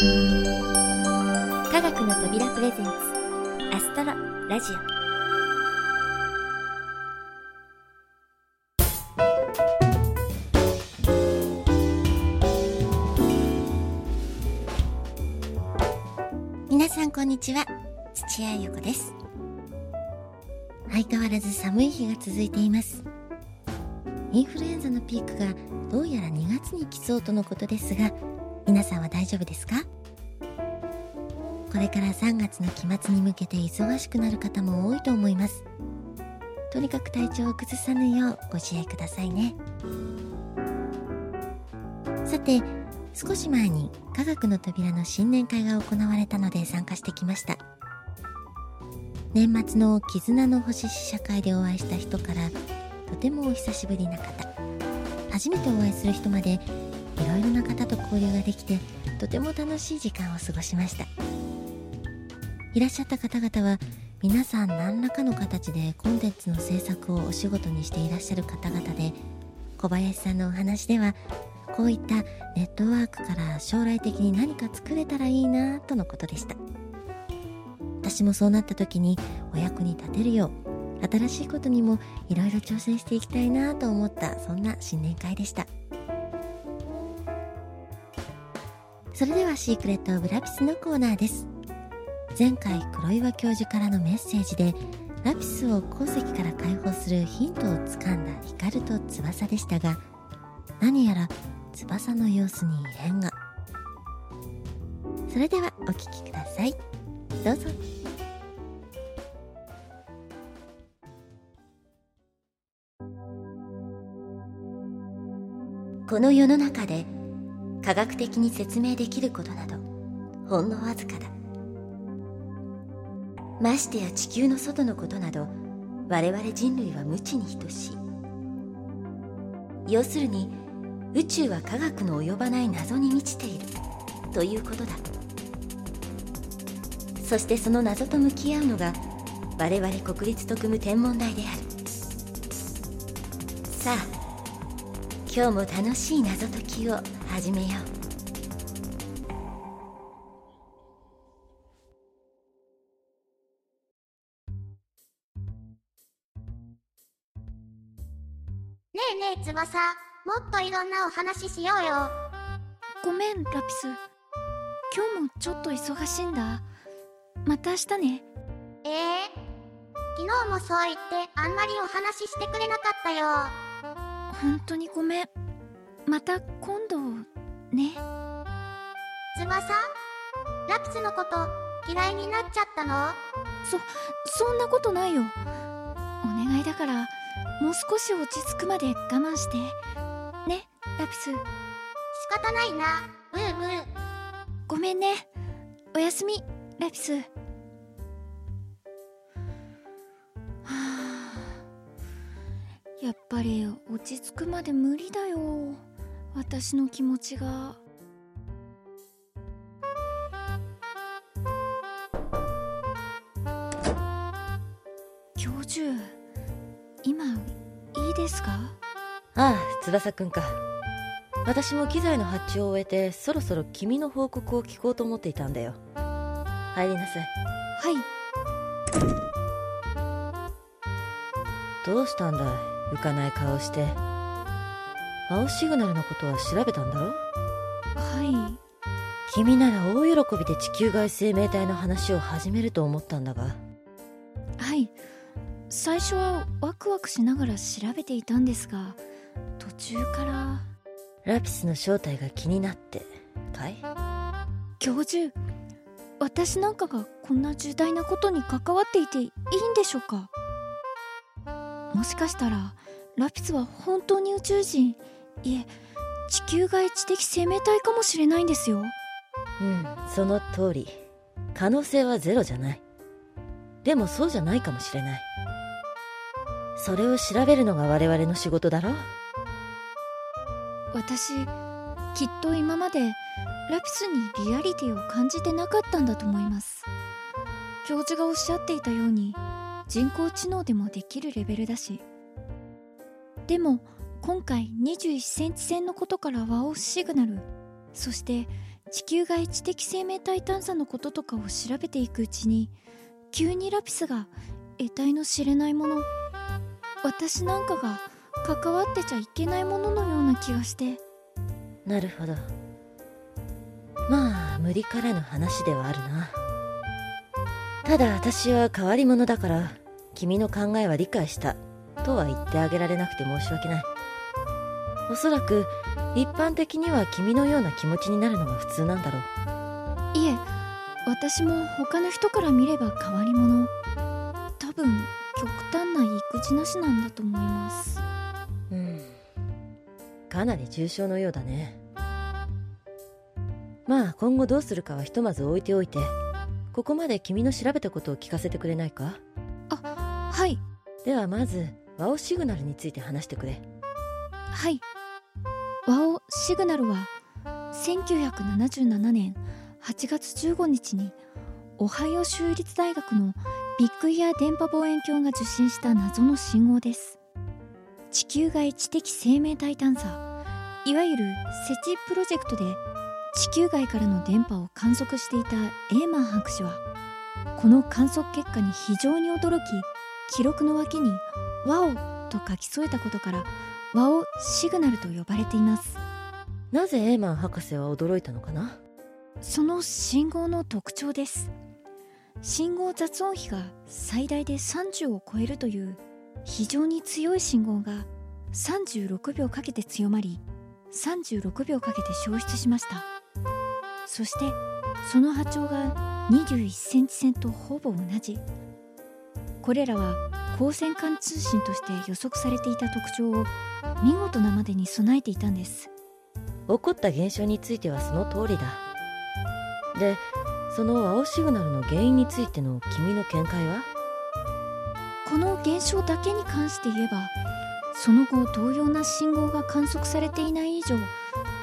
科学の扉プレゼンツアストロラジオ。皆さんこんにちは。土屋ゆ子です。相変わらず寒い日が続いています。インフルエンザのピークがどうやら2月に来そうとのことですが皆さんは大丈夫ですか？これから3月の期末に向けて忙しくなる方も多いと思います。とにかく体調を崩さぬようご自愛くださいね。さて少し前に科学の扉の新年会が行われたので参加してきました。年末の絆の星試写会でお会いした人からとてもお久しぶりな方。初めてお会いする人までいろいろな方と交流ができてとても楽しい時間を過ごしました。いらっしゃった方々は皆さん何らかの形でコンテンツの制作をお仕事にしていらっしゃる方々で小林さんのお話ではこういったネットワークから将来的に何か作れたらいいなとのことでした。私もそうなった時にお役に立てるよう新しいことにもいろいろ挑戦していきたいなと思ったそんな新年会でした。それではシークレット・オブ・ラピスのコーナーです。前回黒岩教授からのメッセージでラピスを鉱石から解放するヒントをつかんだ光と翼でしたが何やら翼の様子に異変が。それではお聞きください。どうぞ。この世の中で科学的に説明できることなどほんのわずかだ。ましてや地球の外のことなど我々人類は無知に等しい。要するに宇宙は科学の及ばない謎に満ちている。ということだ。そしてその謎と向き合うのが我々国立特務天文台である。さあ今日も楽しい謎解きを。始めよう。ねえねえ翼。もっといろんなお話ししようよ。ごめんラピス。今日もちょっと忙しいんだ。また明日ね。えー、昨日もそう言ってあんまりお話ししてくれなかったよ。本当にごめんまた今度ね。翼ラピスのこと嫌いになっちゃったの？そそんなことないよ。お願いだからもう少し落ち着くまで我慢して。ねラピス。仕方ないな。ブーブー。ごめんね。おやすみラピス。はあ。やっぱり落ち着くまで無理だよ私の気持ちが。教授今いいですか？ああ翼くんか。私も機材の発注を終えてそろそろ君の報告を聞こうと思っていたんだよ。入りなさい。はい。どうしたんだい？浮かない顔して青シグナルのことは調べたんだろ？はい。君なら大喜びで地球外生命体の話を始めると思ったんだが。はい。最初はワクワクしながら調べていたんですが途中からラピスの正体が気になって。かい？教授私なんかがこんな重大なことに関わっていていいんでしょうか？もしかしたらラピスは本当に宇宙人いえ地球外知的生命体かもしれないんですよ。うんその通り。可能性はゼロじゃない。でもそうじゃないかもしれない。それを調べるのが我々の仕事だろ？私きっと今までラピスにリアリティを感じてなかったんだと思います。教授がおっしゃっていたように人工知能でもできるレベルだし。でも今回21センチ線のことからワオシグナルそして地球外知的生命体探査のこととかを調べていくうちに急にラピスが得体の知れないもの私なんかが関わってちゃいけないもののような気がして。なるほど。まあ無理からぬ話ではあるな。ただ私は変わり者だから君の考えは理解した。とは言ってあげられなくて申し訳ない。おそらく一般的には君のような気持ちになるのが普通なんだろう。いえ私も他の人から見れば変わり者。多分極端な育児なしなんだと思います。うん。かなり重症のようだね。まあ今後どうするかはひとまず置いておいてここまで君の調べたことを聞かせてくれないか？あはい。ではまずワオシグナルについて話してくれ。はいワオシグナルは1977年8月15日にオハイオ州立大学のビッグイヤー電波望遠鏡が受信した謎の信号です。地球外知的生命体探査いわゆるセチプロジェクトで地球外からの電波を観測していたエーマン博士はこの観測結果に非常に驚き記録の脇に「ワオ」と書き添えたことからワオシグナルと呼ばれています。なぜエーマン博士は驚いたのかな？その信号の特徴です。信号雑音比が最大で30を超えるという非常に強い信号が36秒かけて強まり36秒かけて消失しました。そしてその波長が21センチ線とほぼ同じ。これらは光線管通信として予測されていた特徴を見事なまでに備えていたんです。起こった現象についてはその通りだ。でその青シグナルの原因についての君の見解は？この現象だけに関して言えばその後同様な信号が観測されていない以上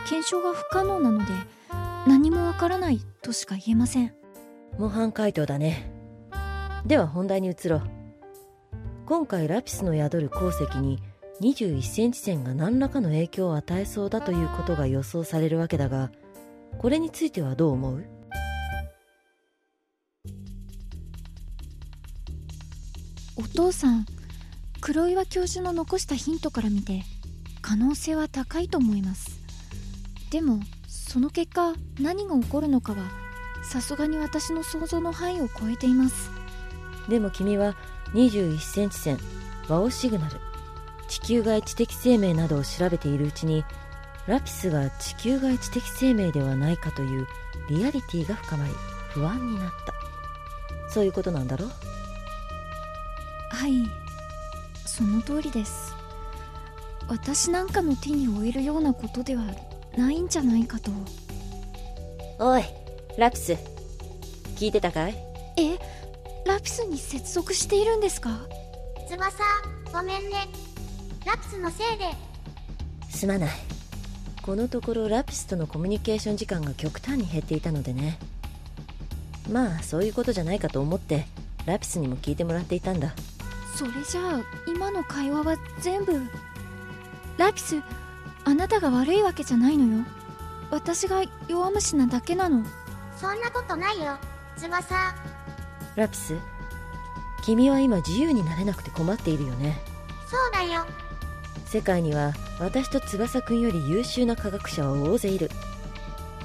検証が不可能なので何もわからないとしか言えません。模範解答だね。では本題に移ろう今回ラピスの宿る鉱石に21センチ線が何らかの影響を与えそうだということが予想されるわけだがこれについてはどう思う？お父さん黒岩教授の残したヒントから見て可能性は高いと思います。でもその結果何が起こるのかはさすがに私の想像の範囲を超えています。でも君は21センチ線ワオシグナル地球外知的生命などを調べているうちにラピスが地球外知的生命ではないかというリアリティが深まり不安になった。そういうことなんだろはい。その通りです。私なんかの手に負えるようなことではないんじゃないかと。おいラピス聞いてたかい？え？ラピスに接続しているんですか？翼ごめんね。ラピスのせいで。すまない。このところラピスとのコミュニケーション時間が極端に減っていたのでね。まあそういうことじゃないかと思ってラピスにも聞いてもらっていたんだ。それじゃあ今の会話は全部ラピスあなたが悪いわけじゃないのよ。私が弱虫なだけなの。そんなことないよ。翼ラピス君は今自由になれなくて困っているよね。そうだよ。世界には私と翼くんより優秀な科学者は大勢いる。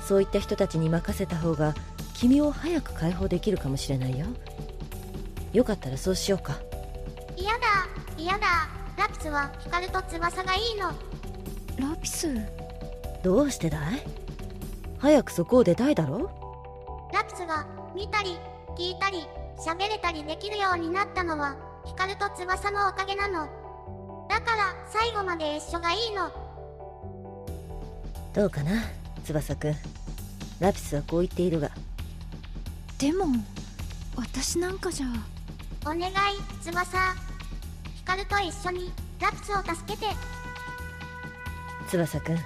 そういった人たちに任せた方が君を早く解放できるかもしれないよ。よかったらそうしようか。嫌だ嫌だ。ラピスは光と翼がいいの。ラピス？どうしてだい？早くそこを出たいだろ？ラピスが見たり聞いたり喋れたりできるようになったのは光と翼のおかげなの。だから最後まで一緒がいいの。どうかな翼くん。ラピスはこう言っているが。でも私なんかじゃ。お願い翼。光と一緒にラピスを助けて。翼くん。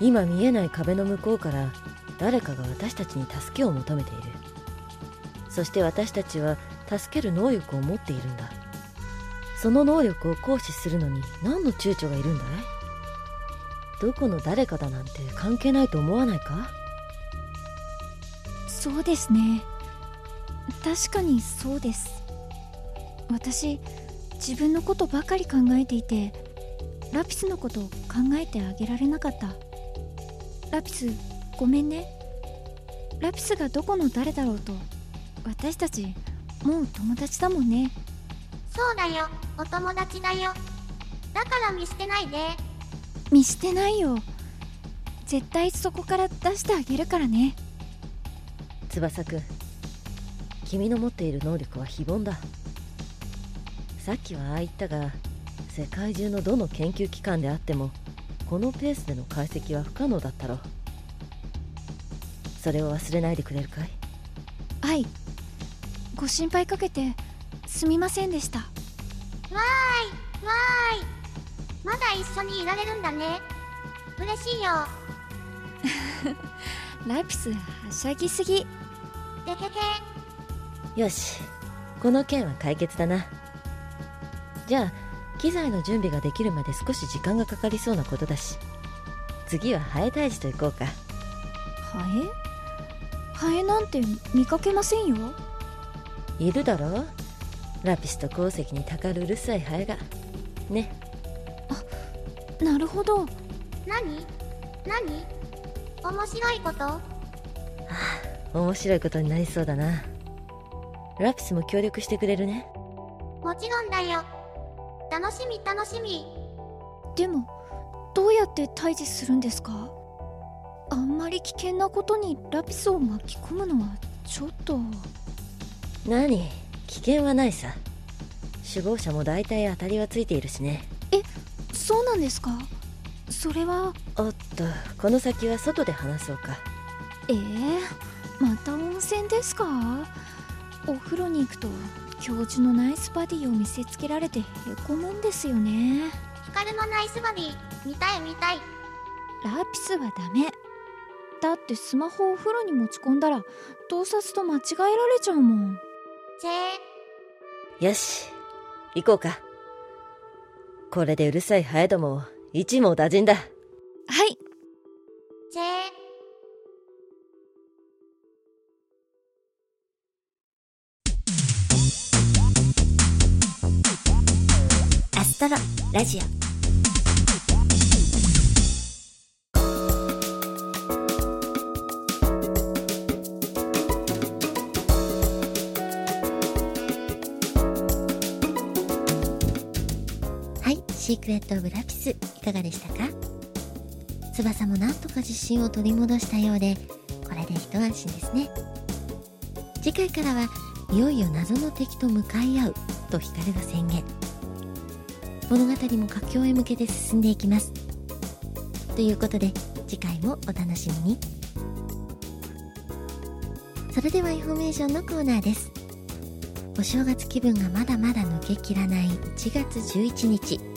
今見えない壁の向こうから誰かが私たちに助けを求めているそして私たちは助ける能力を持っているんだ。その能力を行使するのに何の躊躇がいるんだい？どこの誰かだなんて関係ないと思わないか？そうですね。確かにそうです。私自分のことばかり考えていてラピスのことを考えてあげられなかった。ラピスごめんね。ラピスがどこの誰だろうと私たちもう友達だもんね。そうだよ、お友達だよ。だから見捨てないで。見捨てないよ。絶対そこから出してあげるからね。翼くん君の持っている能力は非凡だ。さっきはああ言ったが世界中のどの研究機関であってもこのペースでの解析は不可能だったろ。うそれを忘れないでくれるかい？はいご心配かけてすみませんでしたわーい、わーい。まだ一緒にいられるんだね。嬉しいよ。ラピスはしゃぎすぎでへへ。よしこの件は解決だなじゃあ機材の準備ができるまで少し時間がかかりそうなことだし次はハエ退治と行こうかハエ？ハエなんて見かけませんよいるだろ？ラピスと鉱石にたかるうるさいハエが。ね。なるほど。何？何？面白いこと？面白いことになりそうだな。ラピスも協力してくれるね。もちろんだよ。楽しみ楽しみ。でもどうやって退治するんですか？あんまり危険なことにラピスを巻き込むのはちょっと何？危険はないさ。首謀者も大体当たりはついているしね。そうなんですか？それは。おっとこの先は外で話そうか。えー、また温泉ですか？お風呂に行くと教授のナイスバディを見せつけられてへこむんですよね。ヒカルのナイスバディ、見たい見たい。ラピスはダメ。だってスマホをお風呂に持ち込んだら盗撮と間違えられちゃうもん。よし行こうか。これでうるさいハエどもを一網打尽だ。はい。アストロラジオシークレット・オブ・ラピスいかがでしたか？翼もなんとか自信を取り戻したようでこれで一安心ですね。次回からはいよいよ謎の敵と向かい合うと光が宣言。物語も佳境へ向けて進んでいきます。ということで次回もお楽しみに。それではインフォメーションのコーナーです。お正月気分がまだまだ抜けきらない1月11日。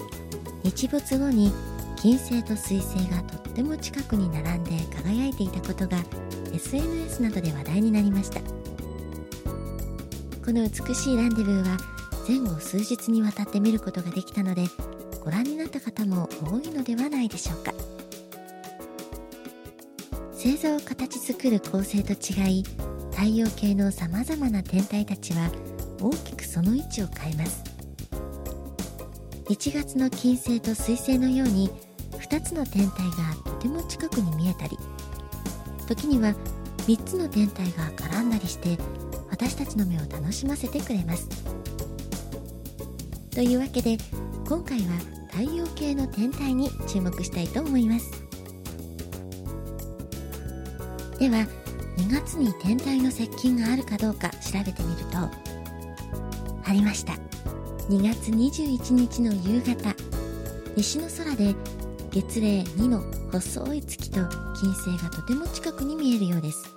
日没後に金星と水星がとっても近くに並んで輝いていたことが SNS などで話題になりました。この美しいランデブーは前後数日にわたって見ることができたのでご覧になった方も多いのではないでしょうか。星座を形作る構成と違い太陽系のさまざまな天体たちは大きくその位置を変えます。1月の金星と水星のように2つの天体がとても近くに見えたり時には3つの天体が絡んだりして私たちの目を楽しませてくれます。というわけで今回は太陽系の天体に注目したいと思います。では2月に天体の接近があるかどうか調べてみるとありました。2月21日の夕方西の空で月齢2の細い月と金星がとても近くに見えるようです。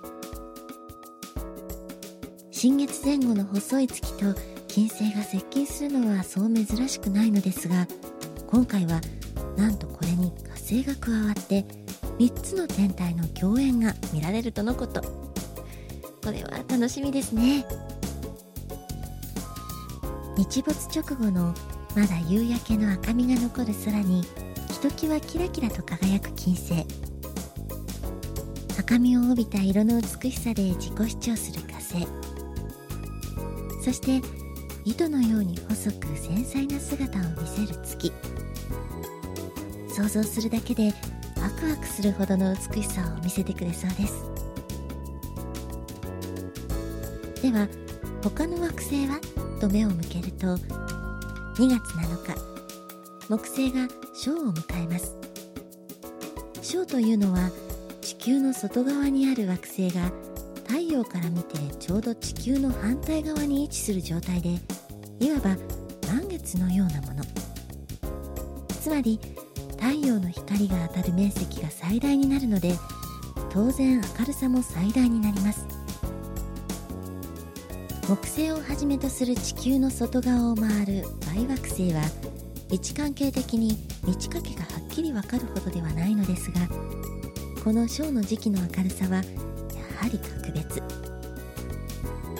新月前後の細い月と金星が接近するのはそう珍しくないのですが今回はなんとこれに火星が加わって3つの天体の共演が見られるとのこと。これは楽しみですね。日没直後のまだ夕焼けの赤みが残る空にひときわキラキラと輝く金星。深みを帯びた色の美しさで自己主張する火星。そして糸のように細く繊細な姿を見せる月。想像するだけでワクワクするほどの美しさを見せてくれそうです。では他の惑星は？と目を向けると2月7日木星が小を迎えます。小というのは地球の外側にある惑星が太陽から見てちょうど地球の反対側に位置する状態でいわば満月のようなもの。つまり太陽の光が当たる面積が最大になるので当然明るさも最大になります。木星をはじめとする地球の外側を回る大惑星は位置関係的に満ち欠けがはっきりわかるほどではないのですがこの小の時期の明るさはやはり格別。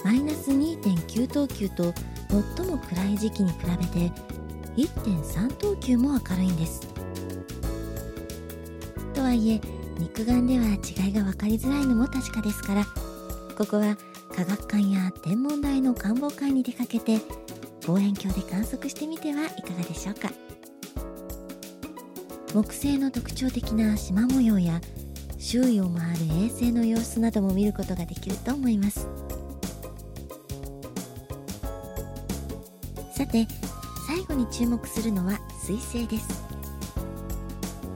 マイナス2.9等級と最も暗い時期に比べて1.3等級も明るいんです。とはいえ肉眼では違いが分かりづらいのも確かですからここは科学館や天文台の観望会に出かけて望遠鏡で観測してみてはいかがでしょうか。木星の特徴的な縞模様や周囲を回る衛星の様子なども見ることができると思います。さて最後に注目するのは水星です。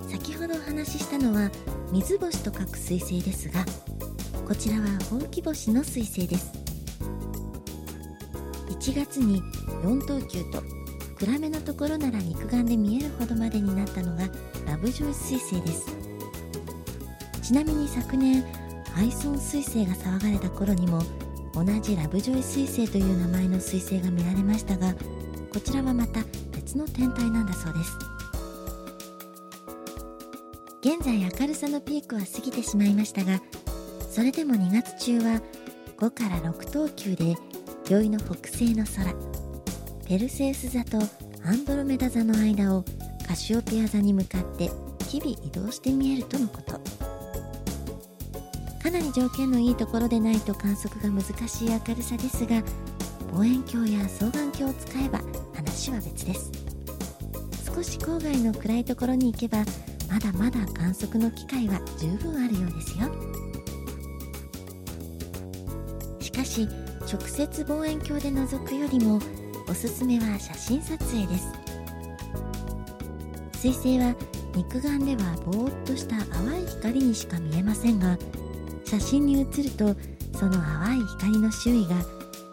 先ほどお話ししたのは水星と書く水星ですがこちらはほうき星の水星です。1月に4等級と暗めのところなら肉眼で見えるほどまでになったのがラブジョイ彗星です。ちなみに昨年アイソン彗星が騒がれた頃にも同じラブジョイ彗星という名前の彗星が見られましたがこちらはまた別の天体なんだそうです。現在明るさのピークは過ぎてしまいましたがそれでも2月中は5から6等級で宵の北西の空ペルセウス座とアンドロメダ座の間をカシオペア座に向かって日々移動して見えるとのこと。かなり条件のいいところでないと観測が難しい明るさですが望遠鏡や双眼鏡を使えば話は別です。少し郊外の暗いところに行けばまだまだ観測の機会は十分あるようですよ。し直接望遠鏡で覗くよりもおすすめは写真撮影です。水星は肉眼ではぼーっとした淡い光にしか見えませんが写真に写るとその淡い光の周囲が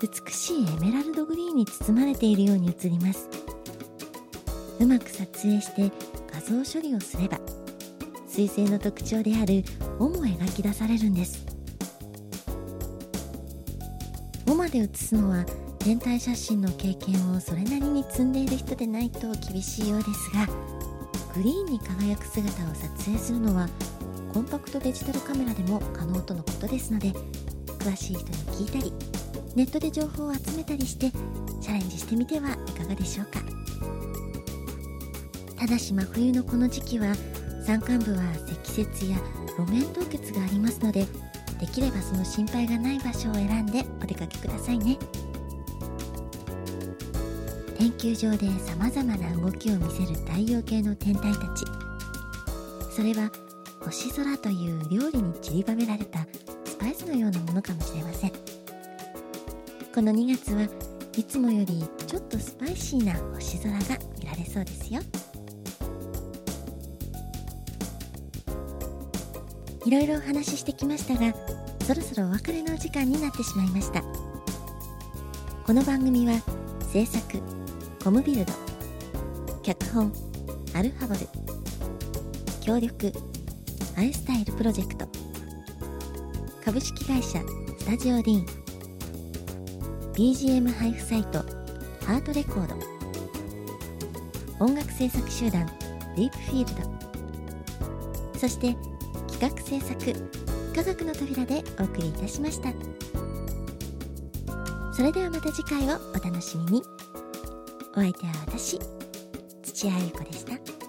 美しいエメラルドグリーンに包まれているように映ります。うまく撮影して画像処理をすれば水星の特徴である「尾」も描き出されるんです「まで写すのは天体写真の経験をそれなりに積んでいる人でないと厳しいようですがグリーンに輝く姿を撮影するのはコンパクトデジタルカメラでも可能とのことですので詳しい人に聞いたりネットで情報を集めたりしてチャレンジしてみてはいかがでしょうか。ただし真冬のこの時期は山間部は積雪や路面凍結がありますのでできればその心配がない場所を選んでお出かけくださいね。天球上でさまざまな動きを見せる太陽系の天体たち。それは星空という料理に散りばめられたスパイスのようなものかもしれません。この2月はいつもよりちょっとスパイシーな星空が見られそうですよ。いろいろお話ししてきましたがそろそろお別れのお時間になってしまいました。この番組は制作コムビルド脚本アルファボル協力アイスタイルプロジェクト株式会社スタジオディーン BGM 配布サイトハートレコード音楽制作集団ディープフィールドそして企画制作科学の扉でお送りいたしました。それではまた次回をお楽しみに。お相手は私土屋ゆ子でした。